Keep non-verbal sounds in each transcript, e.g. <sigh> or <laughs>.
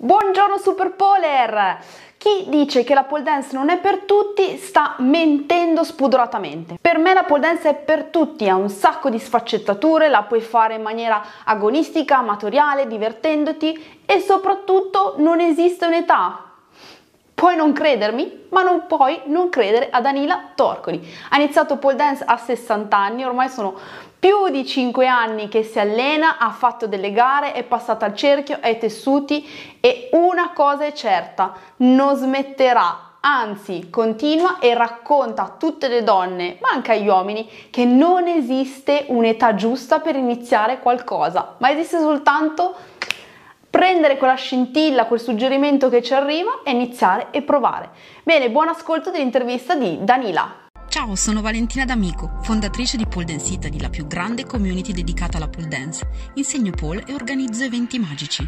Buongiorno Super Poler! Chi dice che la pole dance non è per tutti sta mentendo spudoratamente. Per me la pole dance è per tutti, ha un sacco di sfaccettature, la puoi fare in maniera agonistica, amatoriale, divertendoti e soprattutto non esiste un'età. Puoi non credermi, ma non puoi non credere a Danila Torcoli. Ha iniziato pole dance a 60 anni, ormai sono più di 5 anni che si allena, ha fatto delle gare, è passata al cerchio, ai tessuti e una cosa è certa, non smetterà, anzi continua e racconta a tutte le donne, ma anche agli uomini, che non esiste un'età giusta per iniziare qualcosa, ma esiste soltanto prendere quella scintilla, quel suggerimento che ci arriva e iniziare e provare. Bene, buon ascolto dell'intervista di Danila. Ciao, sono Valentina D'Amico, fondatrice di Pole Dance Italy, la più grande community dedicata alla pole dance. Insegno pole e organizzo eventi magici.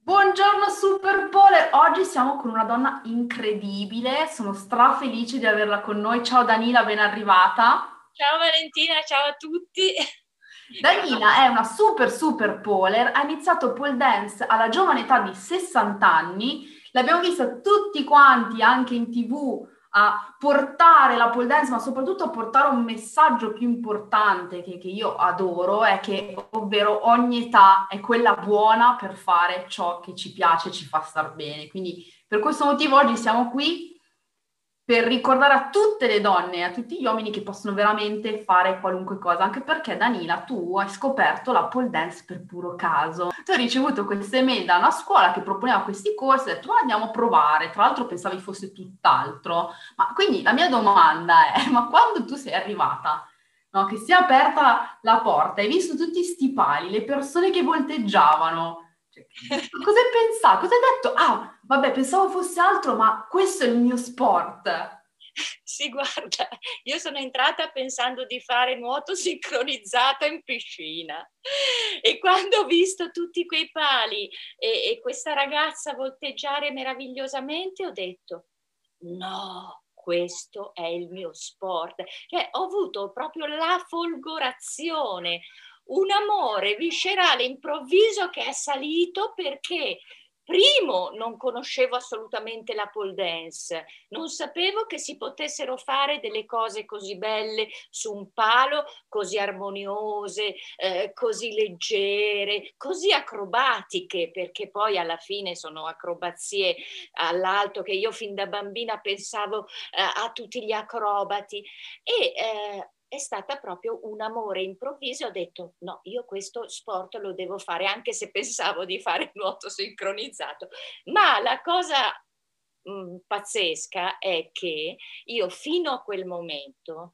Buongiorno Super Pole, oggi siamo con una donna incredibile, sono strafelice di averla con noi. Ciao Danila, ben arrivata. Ciao Valentina, ciao a tutti. <laughs> Danila è una super super poler, ha iniziato pole dance alla giovane età di 60 anni, l'abbiamo vista tutti quanti anche in tv a portare la pole dance, ma soprattutto a portare un messaggio più importante che, che, io adoro, è che ovvero ogni età è quella buona per fare ciò che ci piace, ci fa star bene. Quindi per questo motivo oggi siamo qui per ricordare a tutte le donne e a tutti gli uomini che possono veramente fare qualunque cosa, anche perché Danila tu hai scoperto la pole dance per puro caso. Tu hai ricevuto queste mail da una scuola che proponeva questi corsi e hai detto oh, andiamo a provare, tra l'altro pensavi fosse tutt'altro. Ma quindi la mia domanda è, <laughs> ma quando tu sei arrivata, no, che si è aperta la porta, hai visto tutti sti pali, le persone che volteggiavano, cosa hai pensato? Cosa hai detto? Ah, vabbè, pensavo fosse altro, ma questo è il mio sport. <laughs> Sì, guarda, io sono entrata pensando di fare nuoto sincronizzato in piscina e quando ho visto tutti quei pali e, e questa ragazza volteggiare meravigliosamente ho detto no, questo è il mio sport. Cioè, ho avuto proprio la folgorazione, un amore viscerale improvviso che è salito perché Primo, non conoscevo assolutamente la pole dance, non sapevo che si potessero fare delle cose così belle su un palo, così armoniose, eh, così leggere, così acrobatiche, perché poi alla fine sono acrobazie all'alto che io fin da bambina pensavo eh, a tutti gli acrobati. E eh, è stata proprio un amore improvviso. Ho detto no, io questo sport lo devo fare, anche se pensavo di fare nuoto sincronizzato. Ma la cosa mh, mm, pazzesca è che io fino a quel momento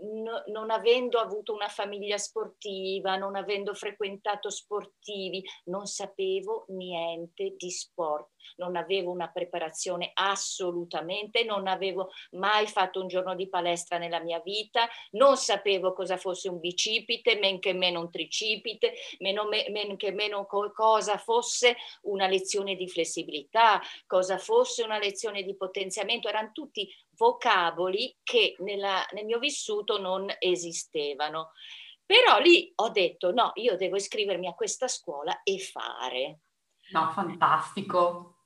no, non avendo avuto una famiglia sportiva, non avendo frequentato sportivi, non sapevo niente di sport, non avevo una preparazione assolutamente, non avevo mai fatto un giorno di palestra nella mia vita, non sapevo cosa fosse un bicipite, men che meno un tricipite, meno, men che meno co- cosa fosse una lezione di flessibilità, cosa fosse una lezione di potenziamento, erano tutti vocaboli che nella, nel mio vissuto non esistevano. Però lì ho detto no, io devo iscrivermi a questa scuola e fare. No, fantastico.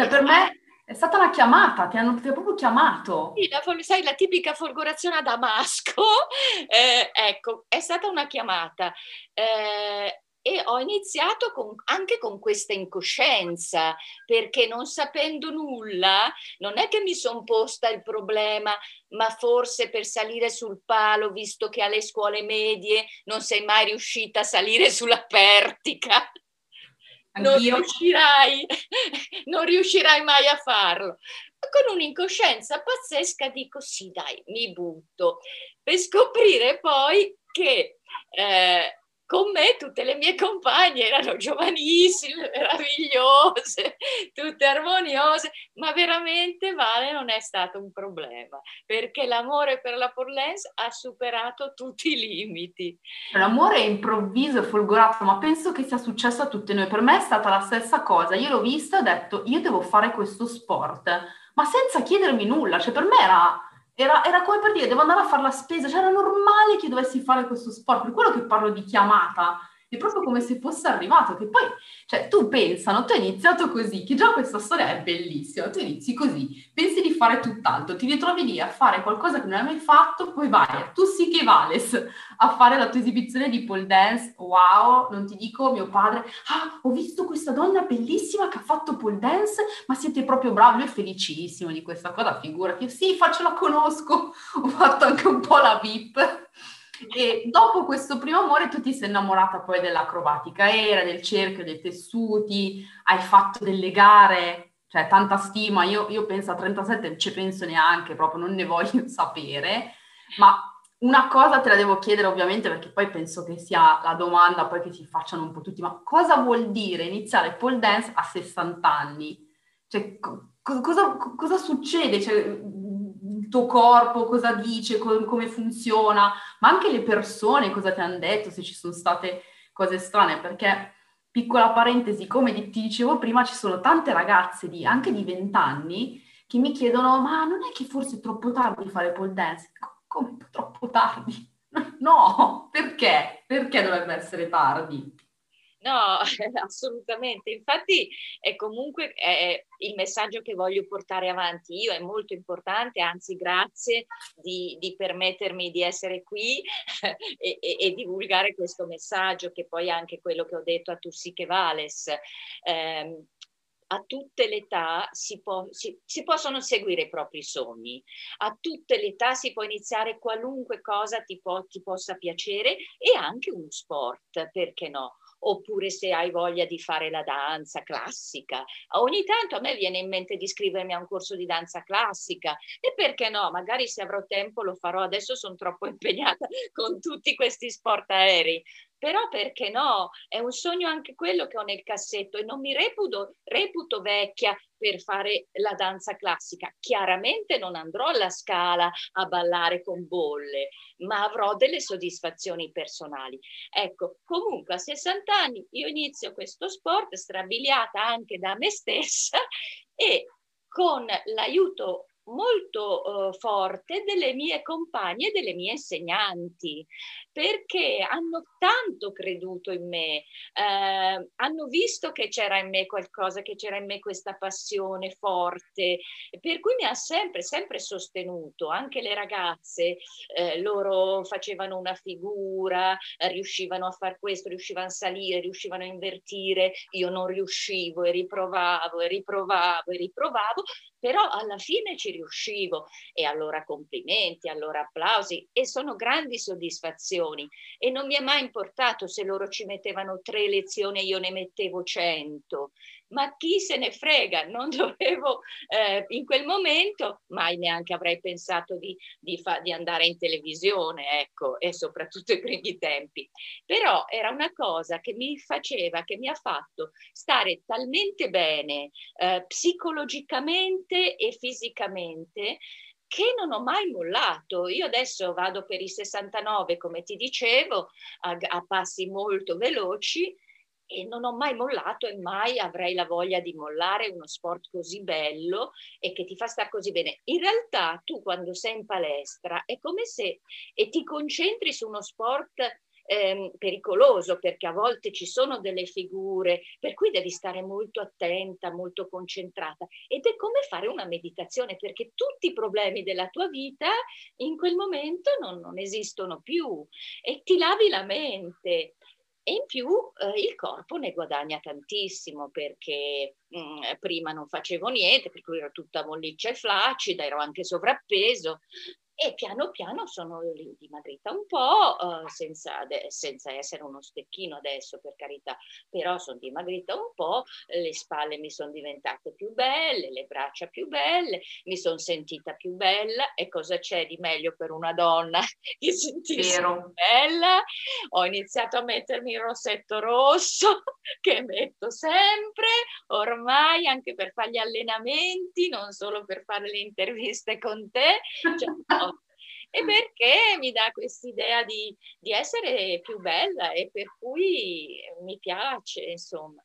Cioè per me è stata una chiamata, ti hanno, ti hanno proprio chiamato. Sì, la, sai, la tipica folgorazione a Damasco, <laughs> eh, ecco, è stata una chiamata. Eh, e ho iniziato con, anche con questa incoscienza, perché non sapendo nulla, non è che mi sono posta il problema, ma forse per salire sul palo, visto che alle scuole medie non sei mai riuscita a salire sulla <laughs> pertica. Non riuscirai, <laughs> non riuscirai mai a farlo. Con un'incoscienza pazzesca dico sì, dai, mi butto, per scoprire poi che eh, me tutte le mie compagne erano giovanissime, <laughs> meravigliose, tutte armoniose, ma veramente Vale non è stato un problema, perché l'amore per la Porlens ha superato tutti i limiti. L'amore improvviso e folgorato, ma penso che sia successo a tutte noi. Per me è stata la stessa cosa. Io l'ho vista e ho detto, io devo fare questo sport, ma senza chiedermi nulla. Cioè, per me era era, era, come per dire, devo andare a fare la spesa, cioè era normale che dovessi fare questo sport, per quello che parlo di chiamata. È proprio come se fosse arrivato, che poi, cioè, tu pensano, tu hai iniziato così, che già questa storia è bellissima, tu inizi così, pensi di fare tutt'altro, ti ritrovi lì a fare qualcosa che non hai mai fatto, poi vai, tu sì che vales, a fare la tua esibizione di pole dance, wow, non ti dico mio padre, ah, ho visto questa donna bellissima che ha fatto pole dance, ma siete proprio bravi, lui è felicissimo di questa cosa, figurati, sì, faccio la conosco, <laughs> ho fatto anche un po' la VIP. E dopo questo primo amore tu ti sei innamorata poi dell'acrobatica aerea, del cerchio, dei tessuti, hai fatto delle gare, cioè tanta stima, io, io penso a 37 non ci penso neanche, proprio non ne voglio <laughs> sapere, ma una cosa te la devo chiedere ovviamente perché poi penso che sia la domanda poi che si facciano un po' tutti, ma cosa vuol dire iniziare pole dance a 60 anni? Cioè, co- cosa, cosa, succede? Cioè, tuo corpo cosa dice, co- come funziona, ma anche le persone cosa ti hanno detto, se ci sono state cose strane, perché, piccola parentesi, come ti dicevo prima, ci sono tante ragazze di, anche di 20 anni che mi chiedono, ma non è che forse è troppo tardi fare pole dance? Come troppo tardi? <laughs> No, perché? Perché dovrebbe essere tardi? No, <laughs> assolutamente. Infatti è comunque è il messaggio che voglio portare avanti io, è molto importante, anzi grazie di, di permettermi di essere qui <laughs> e, e, e, divulgare questo messaggio, che poi è anche quello che ho detto a Tussiche Vales. Eh, a tutte le età si, può, si, si, possono seguire i propri sogni, a tutte le età si può iniziare qualunque cosa ti, po- ti possa piacere e anche un sport, perché no? Oppure se hai voglia di fare la danza classica. Ogni tanto a me viene in mente di iscrivermi a un corso di danza classica e perché no, magari se avrò tempo lo farò, adesso sono troppo <laughs> impegnata con tutti questi sport aerei, però perché no? È un sogno anche quello che ho nel cassetto e non mi reputo, reputo vecchia per fare la danza classica. Chiaramente non andrò alla scala a ballare con bolle, ma avrò delle soddisfazioni personali. Ecco, comunque a 60 anni io inizio questo sport strabiliata anche da me stessa <laughs> e con l'aiuto molto uh, forte delle mie compagne e delle mie insegnanti, perché hanno tanto creduto in me, eh, hanno visto che c'era in me qualcosa, che c'era in me questa passione forte, per cui mi ha sempre, sempre sostenuto. Anche le ragazze, eh, loro facevano una figura, riuscivano a fare questo, riuscivano a salire, riuscivano a invertire, io non riuscivo e riprovavo e riprovavo e riprovavo, però alla fine ci riuscivo. E allora complimenti, allora applausi. E sono grandi soddisfazioni. E non mi è mai importato se loro ci mettevano tre lezioni e io ne mettevo cento ma chi se ne frega, non <laughs> dovevo eh, in quel momento, mai neanche avrei pensato di, di, fa, di, andare in televisione, ecco, e soprattutto ai primi tempi. Però era una cosa che mi faceva, che mi ha fatto stare talmente bene eh, psicologicamente e fisicamente che non ho mai mollato. Io adesso vado per i 69, come ti dicevo, a, a passi molto veloci e non ho mai mollato e mai avrei la voglia di mollare uno sport così bello e che ti fa stare così bene. In realtà tu quando sei in palestra è come se e ti concentri su uno sport ehm, pericoloso perché a volte ci sono delle figure per cui devi stare molto attenta, molto concentrata ed è come fare una meditazione perché tutti i problemi della tua vita in quel momento non, non esistono più e ti lavi la mente e in più eh, il corpo ne guadagna tantissimo perché mh, mm, prima non facevo niente, per cui ero tutta molliccia e flaccida, ero anche sovrappeso, e piano piano sono dimagrita un po', uh, senza, senza, essere uno stecchino adesso per carità, però sono dimagrita un po', le spalle mi sono diventate più belle, le braccia più belle, mi sono sentita più bella. E cosa c'è di meglio per una donna <laughs> che sentirsi bella? Ho iniziato a mettermi il rossetto rosso <laughs> che metto sempre, ormai anche per fare gli allenamenti, non solo per fare le interviste con te, cioè, e perché mi dà quest'idea di, di essere più bella e per cui mi piace, insomma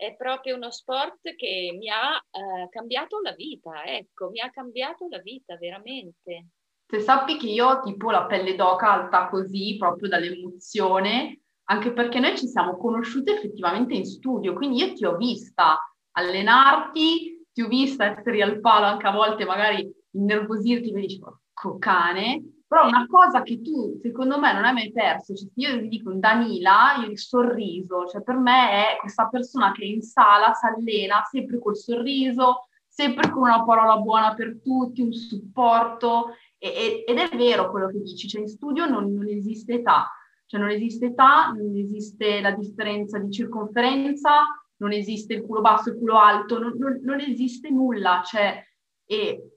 è proprio uno sport che mi ha uh, cambiato la vita, ecco, mi ha cambiato la vita veramente. Se sappi che io ho tipo la pelle d'oca alta così, proprio dall'emozione, anche perché noi ci siamo conosciute effettivamente in studio, quindi io ti ho vista allenarti, ti ho vista essere al palo anche a volte magari innervosirti, mi dici, porco cane, però una cosa che tu, secondo me, non hai mai perso, cioè io ti dico Danila, io il sorriso, cioè per me è questa persona che in sala si allena sempre col sorriso, sempre con una parola buona per tutti, un supporto, e, ed è vero quello che dici, cioè in studio non, non esiste età, cioè non esiste età, non esiste la differenza di circonferenza, non esiste il culo basso e il culo alto, non, non, non esiste nulla. Cioè, e,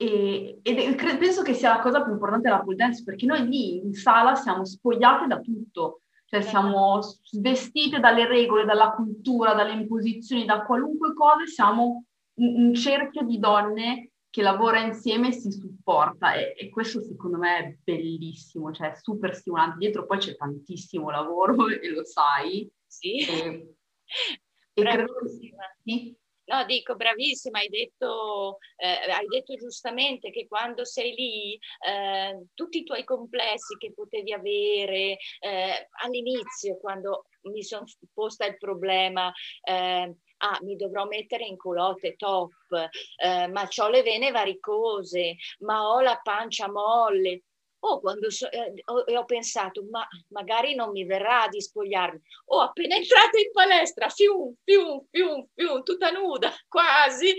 e, e, penso che sia la cosa più importante della pole dance perché noi lì in sala siamo spogliate da tutto, cioè siamo svestite dalle regole, dalla cultura, dalle imposizioni, da qualunque cosa, siamo un, un cerchio di donne che lavora insieme e si supporta e, e, questo secondo me è bellissimo, cioè è super stimolante. Dietro poi c'è tantissimo lavoro <laughs> e lo sai. Sì. E, e credo sì. No, dico, bravissima, hai detto, eh, hai detto giustamente che quando sei lì, eh, tutti i tuoi complessi che potevi avere eh, all'inizio, quando mi sono posta il problema, eh, ah, mi dovrò mettere in culotte top, eh, ma ho le vene varicose, ma ho la pancia molle. Oh, quando so, eh, ho, ho, pensato, ma magari non mi verrà di spogliarmi. Oh, appena entrata in palestra, fium, fium, fium, fium, tutta nuda, <laughs> quasi,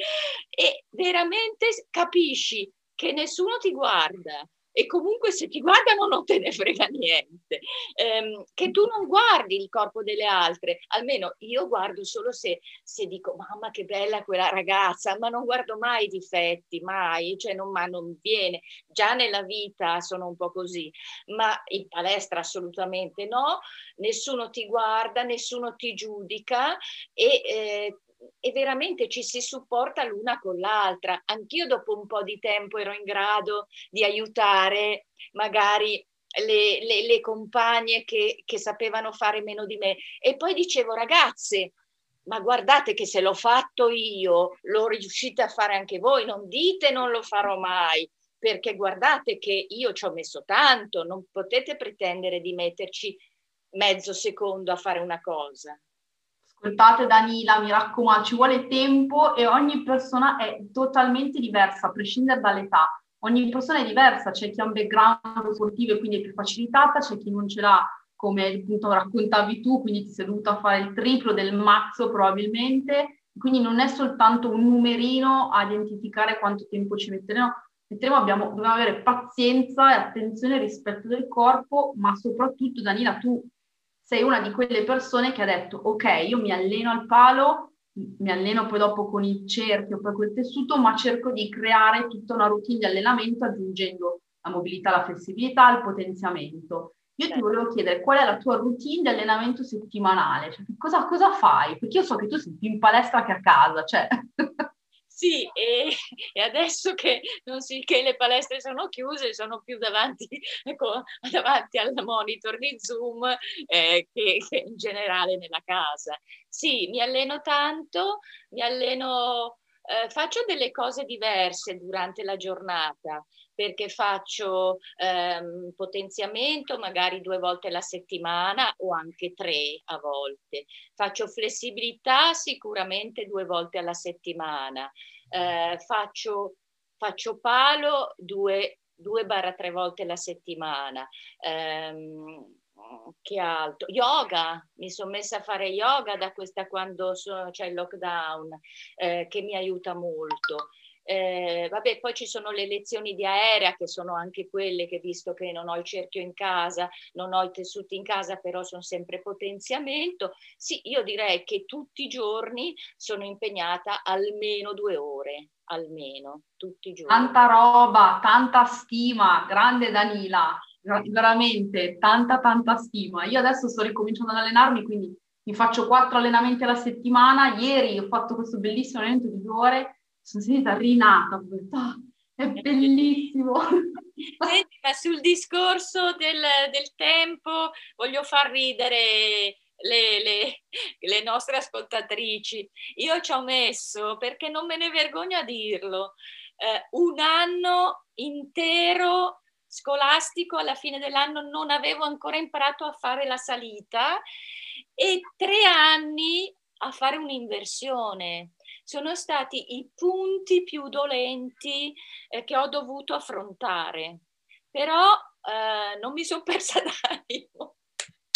e veramente capisci che nessuno ti guarda, e comunque se ti guardano non te ne frega niente. Eh, che tu non guardi il corpo delle altre, almeno io guardo solo se, se, dico mamma che bella quella ragazza, ma non guardo mai i difetti, mai, cioè non, ma non viene. Già nella vita sono un po' così, ma in palestra assolutamente no, nessuno ti guarda, nessuno ti giudica. E eh, e veramente ci si supporta l'una con l'altra. Anch'io dopo un po' di tempo ero in grado di aiutare magari le, le, le compagne che, che sapevano fare meno di me e poi dicevo ragazze, ma guardate che se l'ho fatto io, lo riuscite a fare anche voi, non dite non lo farò mai, perché guardate che io ci ho messo tanto, non potete pretendere di metterci mezzo secondo a fare una cosa. Ascoltate Danila, mi raccomando, ci vuole tempo e ogni persona è totalmente diversa, a prescindere dall'età. Ogni persona è diversa, c'è chi ha un background sportivo e quindi è più facilitata, c'è chi non ce l'ha, come appunto raccontavi tu, quindi ti sei dovuta fare il triplo del mazzo probabilmente. Quindi non è soltanto un numerino a identificare quanto tempo ci metteremo, metteremo abbiamo, dobbiamo avere pazienza e attenzione rispetto del corpo, ma soprattutto Danila tu sei una di quelle persone che ha detto ok, io mi alleno al palo, mi alleno poi dopo con il cerchio, poi col tessuto, ma cerco di creare tutta una routine di allenamento aggiungendo la mobilità, la flessibilità, il potenziamento. Io ti volevo chiedere qual è la tua routine di allenamento settimanale, cioè, cosa, cosa fai? Perché io so che tu sei più in palestra che a casa, cioè... Sì, e, <laughs> e, adesso che, si, che, le palestre sono chiuse, sono più davanti, <laughs> ecco, davanti al monitor di Zoom eh, che, che, in generale nella casa. Sì, mi alleno tanto, mi alleno, eh, faccio delle cose diverse durante la giornata perché faccio ehm, potenziamento magari due volte alla settimana o anche tre a volte. Faccio flessibilità sicuramente due volte alla settimana. Eh, faccio, faccio palo due, due barra tre volte alla settimana. Um, che altro? Yoga, mi sono messa a fare yoga da questa quando c'è il lockdown, eh, che mi aiuta molto. Eh, vabbè, poi ci sono le lezioni di aerea che sono anche quelle che visto che non ho il cerchio in casa, non ho i tessuti in casa, però sono sempre potenziamento. Sì, io direi che tutti i giorni sono impegnata almeno due ore, almeno, tutti i giorni. Tanta roba, tanta stima, grande Danila, veramente tanta tanta stima. Io adesso sto ricominciando ad allenarmi, quindi mi faccio quattro allenamenti alla settimana. Ieri ho fatto questo bellissimo allenamento di due ore sono sentita rinata, ho detto, oh, è bellissimo. <laughs> Senti, ma sul discorso del, del tempo voglio far ridere le, le, le, nostre ascoltatrici. Io ci ho messo, perché non me ne vergogno a dirlo, eh, un anno intero scolastico, alla fine dell'anno non avevo ancora imparato a fare la salita e tre anni a fare un'inversione. Sono stati i punti più dolenti eh, che ho dovuto affrontare, però eh, non mi sono <laughs> persa d'animo.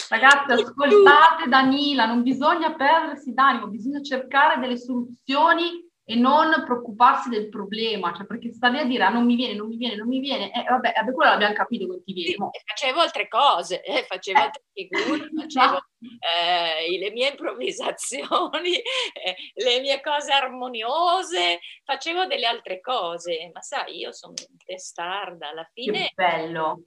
Ragazzi, ascoltate Danila, non bisogna perdersi d'animo, bisogna cercare delle soluzioni e non preoccuparsi del problema, cioè perché sta lì a dire ah, non mi viene, non mi viene, non mi viene, eh, vabbè, vabbè quello l'abbiamo capito che ti viene. Sì, facevo altre cose, eh, facevo eh. altre figure, <laughs> facevo eh, le mie improvvisazioni, <laughs> eh, le mie cose armoniose, facevo delle altre cose, ma sai, io sono testarda, alla fine... Che bello!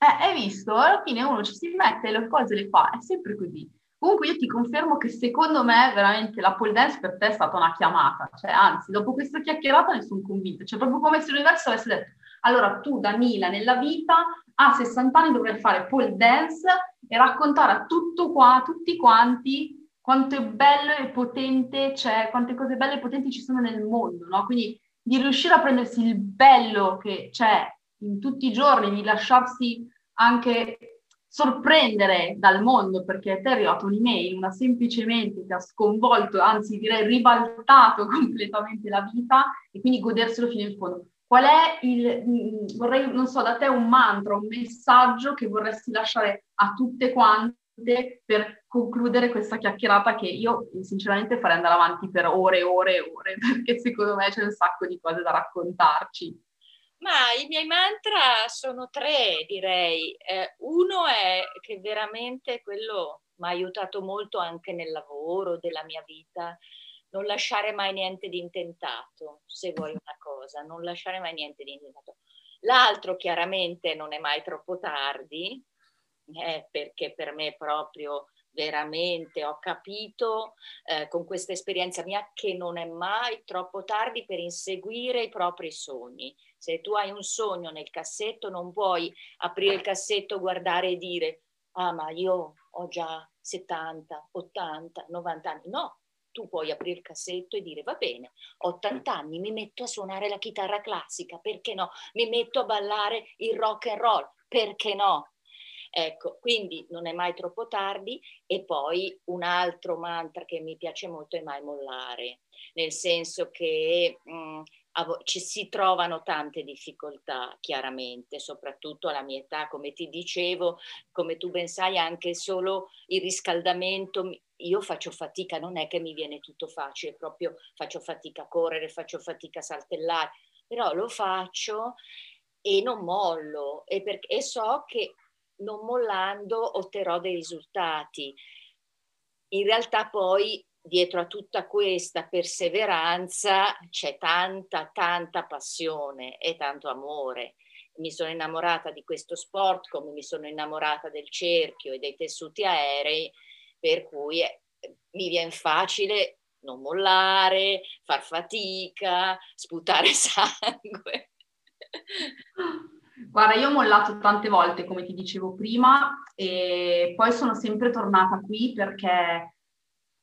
Eh, hai visto? Alla fine uno ci si mette, le cose le fa, è sempre così. Comunque io ti confermo che secondo me veramente la pole dance per te è stata una chiamata, cioè anzi dopo questa chiacchierata ne sono convinta, cioè proprio come se l'universo avesse detto allora tu Danila nella vita a 60 anni dovrai fare pole dance e raccontare a tutto qua, tutti quanti quanto è bello e potente c'è, quante cose belle e potenti ci sono nel mondo, no? Quindi di riuscire a prendersi il bello che c'è in tutti i giorni, di lasciarsi anche sorprendere dal mondo perché ti è arrivata un'email, una semplicemente ti ha sconvolto, anzi direi ribaltato <laughs> completamente la vita e quindi goderselo fino in fondo. Qual è il, mm, vorrei, non so, da te un mantra, un messaggio che vorresti lasciare a tutte quante per concludere questa chiacchierata che io sinceramente farei andare avanti per ore e ore e ore <laughs> perché secondo me c'è un sacco di cose da raccontarci. Ma i miei mantra sono tre, direi. Eh, uno è che veramente quello mi ha aiutato molto anche nel lavoro della mia vita, non lasciare mai niente di intentato, se vuoi una cosa, non lasciare mai niente di intentato. L'altro chiaramente non è mai troppo tardi, eh, perché per me proprio veramente ho capito eh, con questa esperienza mia che non è mai troppo tardi per inseguire i propri sogni. Se tu hai un sogno nel cassetto, non puoi aprire il cassetto, guardare e dire, ah ma io ho già 70, 80, 90 anni. No, tu puoi aprire il cassetto e dire va bene, ho 80 anni, mi metto a suonare la chitarra classica, perché no? Mi metto a ballare il rock and roll, perché no? Ecco, quindi non è mai troppo tardi e poi un altro mantra che mi piace molto è mai mollare, nel senso che mh, mm, ci si trovano tante difficoltà, chiaramente, soprattutto alla mia età, come ti dicevo, come tu ben sai, anche solo il riscaldamento, io faccio fatica, non è che mi viene tutto facile, proprio faccio fatica a correre, faccio fatica a saltellare, però lo faccio e non mollo. E, per, e so che non mollando otterrò dei risultati. In realtà poi dietro a tutta questa perseveranza c'è tanta, tanta passione e tanto amore. Mi sono innamorata di questo sport come mi sono innamorata del cerchio e dei tessuti aerei, per cui eh, mi viene facile non mollare, far fatica, sputare <laughs> sangue. Guarda, io ho mollato tante volte, come ti dicevo prima, e poi sono sempre tornata qui perché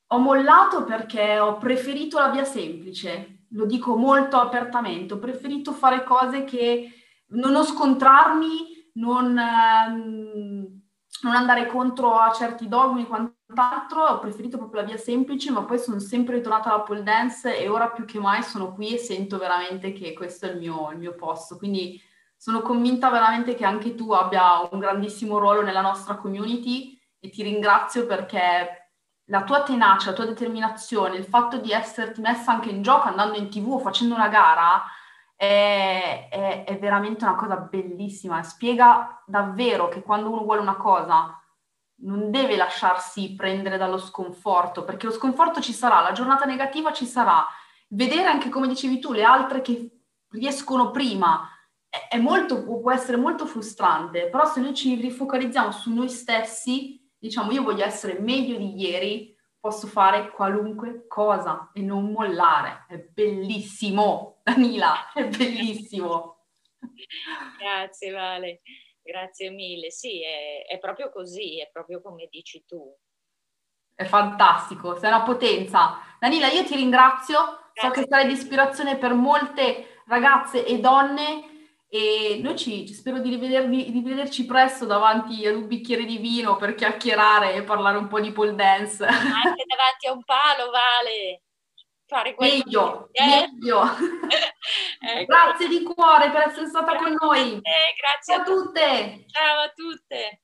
ho mollato perché ho preferito la via semplice, lo dico molto apertamente, ho preferito fare cose che non scontrarmi, non, ehm, non andare contro a certi dogmi e quant'altro, ho preferito proprio la via semplice, ma poi sono sempre ritornata alla pole dance e ora più che mai sono qui e sento veramente che questo è il mio, il mio posto. Quindi sono convinta veramente che anche tu abbia un grandissimo ruolo nella nostra community e ti ringrazio perché la tua tenacia, la tua determinazione, il fatto di esserti messa anche in gioco andando in tv o facendo una gara è, è, è veramente una cosa bellissima. Spiega davvero che quando uno vuole una cosa non deve lasciarsi prendere dallo sconforto, perché lo sconforto ci sarà, la giornata negativa ci sarà. Vedere anche, come dicevi tu, le altre che riescono prima è molto, può essere molto frustrante, però se noi ci rifocalizziamo su noi stessi, diciamo io voglio essere meglio di ieri, posso fare qualunque cosa e non mollare. È bellissimo, Danila, è bellissimo. <laughs> Grazie Vale, grazie mille. Sì, è, è proprio così, è proprio come dici tu. È fantastico, sei una potenza. Danila, io ti ringrazio, grazie. so che sarai di ispirazione per molte ragazze e donne e noi ci, spero di, rivedervi, di vederci presto davanti ad un bicchiere di vino per chiacchierare e parlare un po' di pole dance. Anche davanti a un palo, Vale. Fare meglio, eh? meglio. <laughs> ecco. Grazie di cuore per essere stata grazie con noi. A te, grazie a tutte. Ciao a tutti.